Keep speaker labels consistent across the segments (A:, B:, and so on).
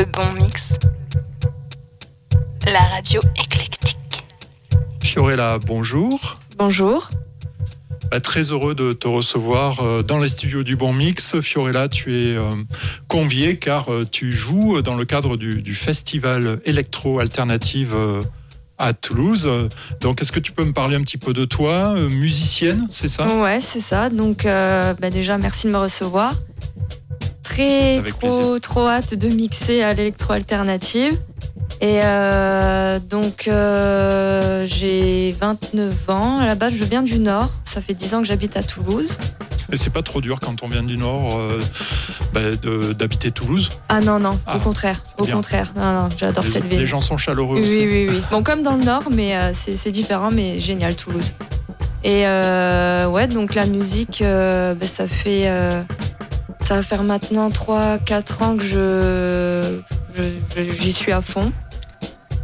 A: Le bon mix. La radio éclectique.
B: Fiorella, bonjour.
C: Bonjour.
B: Bah, très heureux de te recevoir euh, dans les studios du Bon Mix. Fiorella, tu es euh, conviée car euh, tu joues dans le cadre du, du festival électro-alternative à Toulouse. Donc, est-ce que tu peux me parler un petit peu de toi, musicienne, c'est ça?
C: Ouais, c'est ça. Donc, bah, déjà, merci de me recevoir. Très, trop, trop hâte de mixer à l'électro-alternative. Et euh, donc, euh, j'ai 29 ans. À la base, je viens du Nord. Ça fait 10 ans que j'habite à Toulouse.
B: Et c'est pas trop dur quand on vient du Nord euh, bah, d'habiter Toulouse?
C: Ah non, non, au ah, contraire. Au contraire. Non, non, j'adore cette ville.
B: Les gens sont chaleureux
C: oui,
B: aussi.
C: Oui, oui, oui. Bon, comme dans le Nord, mais c'est différent, mais génial, Toulouse. Et ouais, donc la musique, bah, ça fait. Ça va faire maintenant 3-4 ans que je, j'y suis à fond.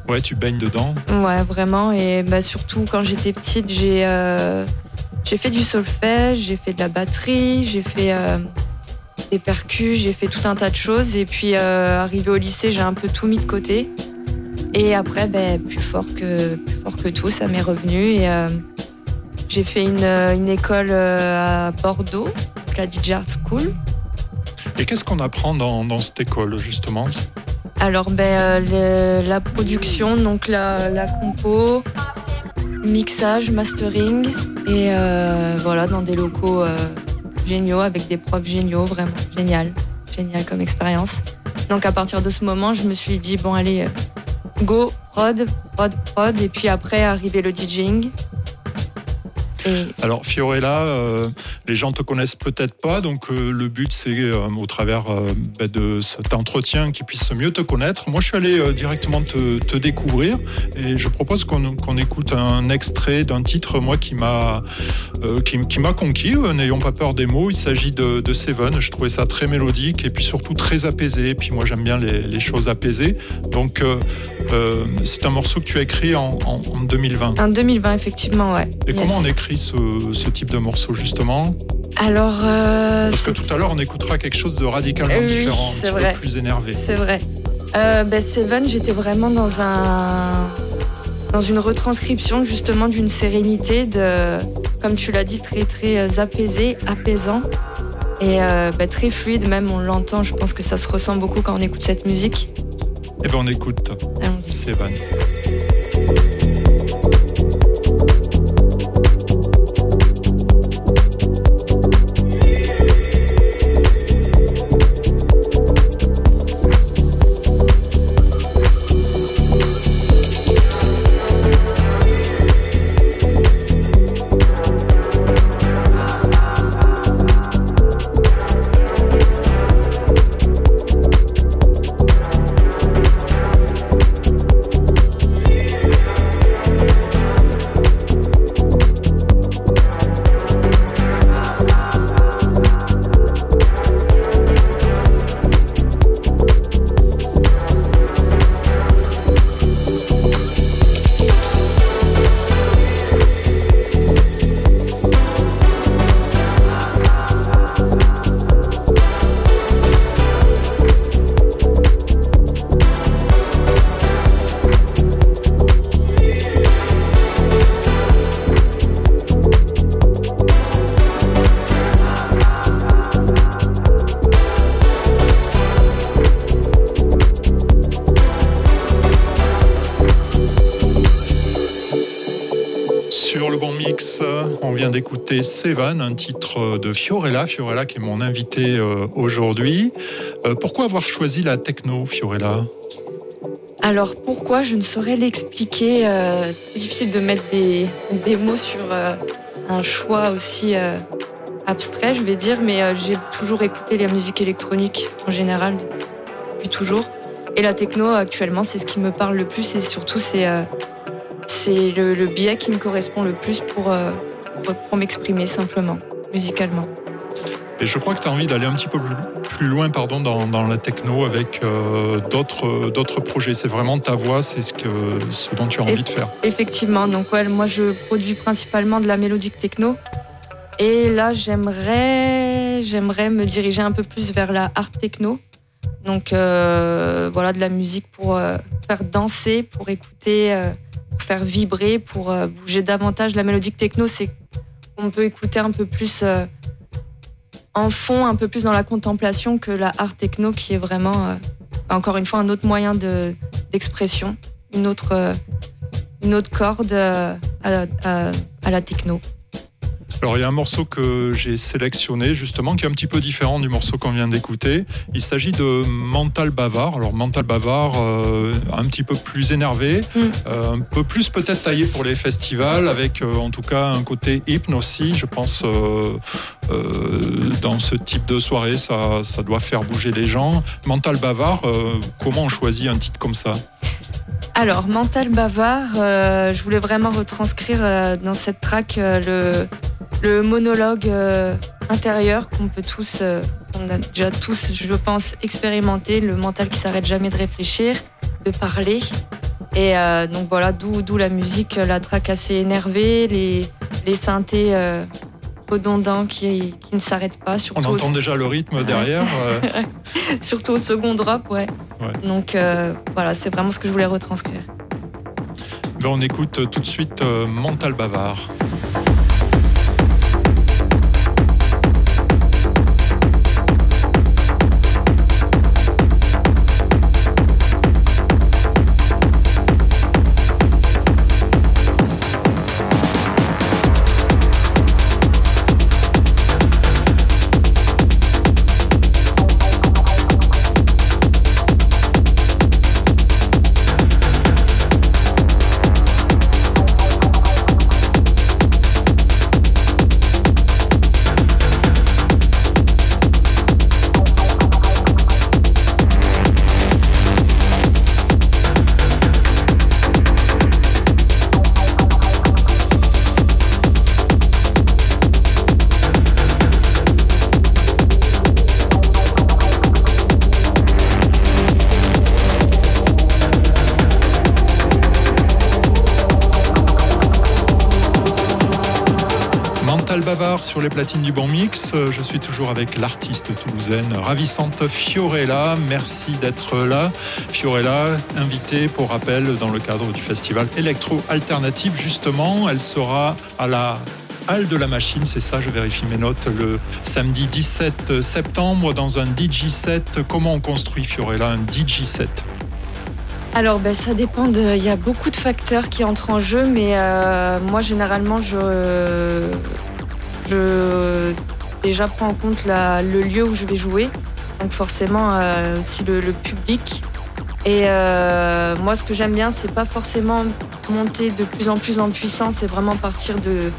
B: Ouais, tu baignes dedans.
C: Ouais, vraiment. Et bah, surtout, quand j'étais petite, j'ai euh, j'ai fait du solfège, j'ai fait de la batterie, j'ai fait euh, des percus, j'ai fait tout un tas de choses. Et puis, euh, arrivé au lycée, j'ai un peu tout mis de côté. Et après, ben, plus, fort que, plus fort que tout, ça m'est revenu. Et j'ai fait une, une école à Bordeaux, la DJ Art School.
B: Et qu'est-ce qu'on apprend dans, cette école, justement
C: alors, ben, euh, la production, donc la, la, compo, mixage, mastering, et euh, voilà, dans des locaux euh, géniaux, avec des profs géniaux, vraiment génial, génial comme expérience. Donc, à partir de ce moment, je me suis dit, bon, allez, go, prod, prod, prod, et puis après, arriver le DJing.
B: Alors Fiorella, euh, les gens te connaissent peut-être pas, donc euh, le but c'est euh, au travers bah, de cet entretien qu'ils puissent mieux te connaître. Moi je suis allé directement te, découvrir et je propose qu'on écoute un extrait d'un titre moi qui m'a qui, m'a conquis. N'ayons pas peur des mots. Il s'agit de, Seven. Je trouvais ça très mélodique et puis surtout très apaisé. Et puis moi j'aime bien les, choses apaisées. Donc c'est un morceau que tu as écrit en, 2020.
C: En 2020 effectivement ouais.
B: Et comment on écrit ce, type de morceau justement
C: Alors. Euh,
B: Parce que tout à l'heure, on écoutera quelque chose de radicalement différent, un petit peu plus énervé.
C: C'est vrai. Euh, ben, Seven, j'étais vraiment dans un dans une retranscription justement d'une sérénité, de, comme tu l'as dit, très très euh, apaisé, apaisant et ben, très fluide. Même on l'entend. Je pense que ça se ressent beaucoup quand on écoute cette musique.
B: Eh bien, on écoute. Seven. d'écouter Seven, un titre de Fiorella. Fiorella qui est mon invité euh, aujourd'hui. Euh, pourquoi avoir choisi la techno, Fiorella?
C: Alors pourquoi je ne saurais l'expliquer. Euh, difficile de mettre des, des mots sur un choix aussi abstrait, je vais dire, mais j'ai toujours écouté la musique électronique en général depuis toujours. Et la techno actuellement, c'est ce qui me parle le plus et surtout c'est c'est le, le, biais qui me correspond le plus pour pour, m'exprimer simplement, musicalement.
B: Et je crois que tu as envie d'aller un petit peu plus, loin pardon, dans, la techno avec euh, d'autres, d'autres projets. C'est vraiment ta voix, c'est ce, que, ce dont tu as envie de faire.
C: Effectivement, donc ouais, moi je produis principalement de la mélodique techno. Et là, j'aimerais, j'aimerais me diriger un peu plus vers la art techno. Donc euh, voilà, de la musique pour euh, faire danser, pour écouter, euh, pour faire vibrer, pour bouger davantage. La mélodique techno, c'est qu'on peut écouter un peu plus en fond, un peu plus dans la contemplation que la art techno, qui est vraiment, encore une fois, un autre moyen de- d'expression, une autre, une autre corde à la techno.
B: Alors il y a un morceau que j'ai sélectionné justement qui est un petit peu différent du morceau qu'on vient d'écouter. Il s'agit de Mental Bavard. Alors Mental Bavard, euh, un petit peu plus énervé,
C: Mm.
B: euh, un peu plus peut-être taillé pour les festivals, avec euh, en tout cas un côté hypne aussi. Je pense dans ce type de soirée, ça, ça doit faire bouger les gens. Mental Bavard, comment on choisit un titre comme ça?
C: Alors, Mental Bavard, euh, je voulais vraiment retranscrire euh, dans cette track euh, le, le monologue euh, intérieur qu'on peut tous, euh, qu'on a déjà tous, je pense, expérimenté, le mental qui s'arrête jamais de réfléchir, de parler. Et euh, donc voilà, d'où la musique, la track assez énervée, les, les synthés redondants qui, qui ne s'arrêtent pas,
B: On
C: au,
B: entend déjà le rythme derrière.
C: surtout au second drop, ouais.
B: Ouais.
C: Donc euh, voilà, c'est vraiment ce que je voulais retranscrire.
B: ben, on écoute tout de suite euh, Mental Bavard. Mental Bavard sur les platines du Bon Mix. Euh, Je suis toujours avec l'artiste toulousaine ravissante Fiorella. Merci d'être là. Fiorella, invitée pour rappel dans le cadre du festival Electro Alternative. Justement, elle sera à la Halle de la Machine, c'est ça, je vérifie mes notes, le samedi 17 septembre dans un DJ set. Comment on construit Fiorella un DJ set?
C: Alors, ben, ça dépend. Il y a beaucoup de facteurs qui entrent en jeu, mais euh, moi, généralement, je, je déjà prends en compte le lieu où je vais jouer. Donc, forcément, euh, aussi le, le public. Et euh, moi, ce que j'aime bien, c'est pas forcément monter de plus en plus en puissance, c'est vraiment partir de.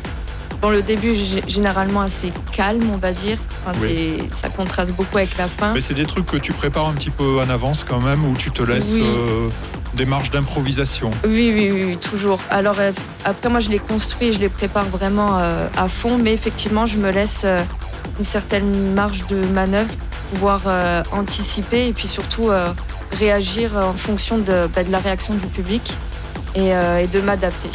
C: Dans le début, généralement assez calme, on va dire. Enfin,
B: Oui.
C: c'est- Ça contraste beaucoup avec la fin.
B: Mais c'est des trucs que tu prépares un petit peu en avance quand même, où tu te laisses
C: Oui.
B: euh, des marges d'improvisation?
C: Oui, oui, oui, oui, toujours. Alors euh, après, moi, je les construis, je les prépare vraiment euh, à fond, mais effectivement, je me laisse une certaine marge de manœuvre pour pouvoir anticiper et puis surtout réagir en fonction de, bah, de la réaction du public et, et de m'adapter.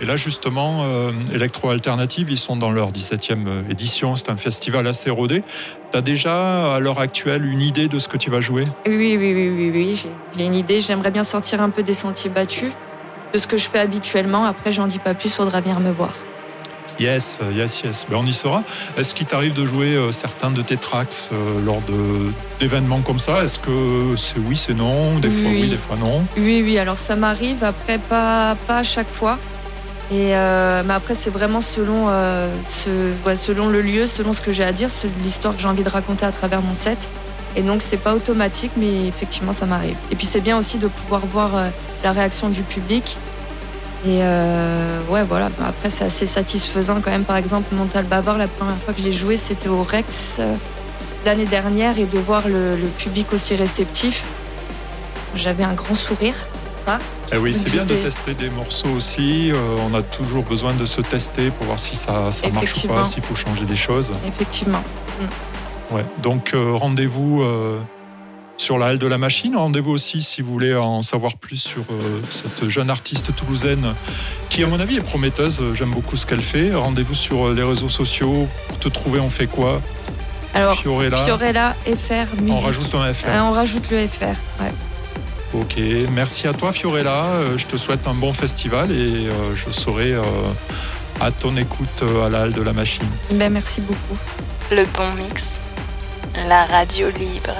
B: Et là, justement, euh, Electro Alternative, ils sont dans leur 17e édition. C'est un festival assez rodé. Tu as déjà, à l'heure actuelle, une idée de ce que tu vas jouer?
C: Oui, oui, oui, oui, oui, j'ai- une idée. J'aimerais bien sortir un peu des sentiers battus de ce que je fais habituellement. Après, j'en dis pas plus, faudra venir me voir.
B: Yes, yes, yes. Ben, on y sera. Est-ce qu'il t'arrive de jouer euh, certains de tes tracks euh, lors d'événements comme ça? Est-ce que c'est oui, c'est non? Des fois oui,
C: Oui.
B: des fois non?
C: Oui, oui, alors ça m'arrive, après pas, pas à chaque fois. Et euh, mais après, c'est vraiment selon, euh, selon le lieu, selon ce que j'ai à dire, l'histoire que j'ai envie de raconter à travers mon set. Et donc, c'est pas automatique, mais effectivement, ça m'arrive. Et puis, c'est bien aussi de pouvoir voir euh, la réaction du public. Et ouais, voilà. Après, c'est assez satisfaisant quand même. Par exemple, Mental Bavard, la première fois que je l'ai joué, c'était au Rex l'année dernière. Et de voir le public aussi réceptif, j'avais un grand sourire.
B: Eh oui, c'est bien de tester des morceaux aussi. Euh, on a toujours besoin de se tester pour voir si ça, ça marche ou pas, s'il faut changer des choses.
C: Effectivement.
B: Ouais. Donc euh, rendez-vous euh, sur la halle de la machine. Rendez-vous aussi si vous voulez en savoir plus sur cette jeune artiste toulousaine qui, à mon avis, est prometteuse. J'aime beaucoup ce qu'elle fait. Rendez-vous sur les réseaux sociaux. Pour te trouver, on fait quoi
C: Alors,
B: Fiorella,
C: Fiorella, FR, musique.
B: on rajoute un FR.
C: Euh, on rajoute le FR. ouais.
B: Ok, merci à toi Fiorella. Euh, Je te souhaite un bon festival et euh, je serai euh, à ton écoute à la halle de la machine.
C: Ben, merci beaucoup.
A: Le bon mix. La radio libre.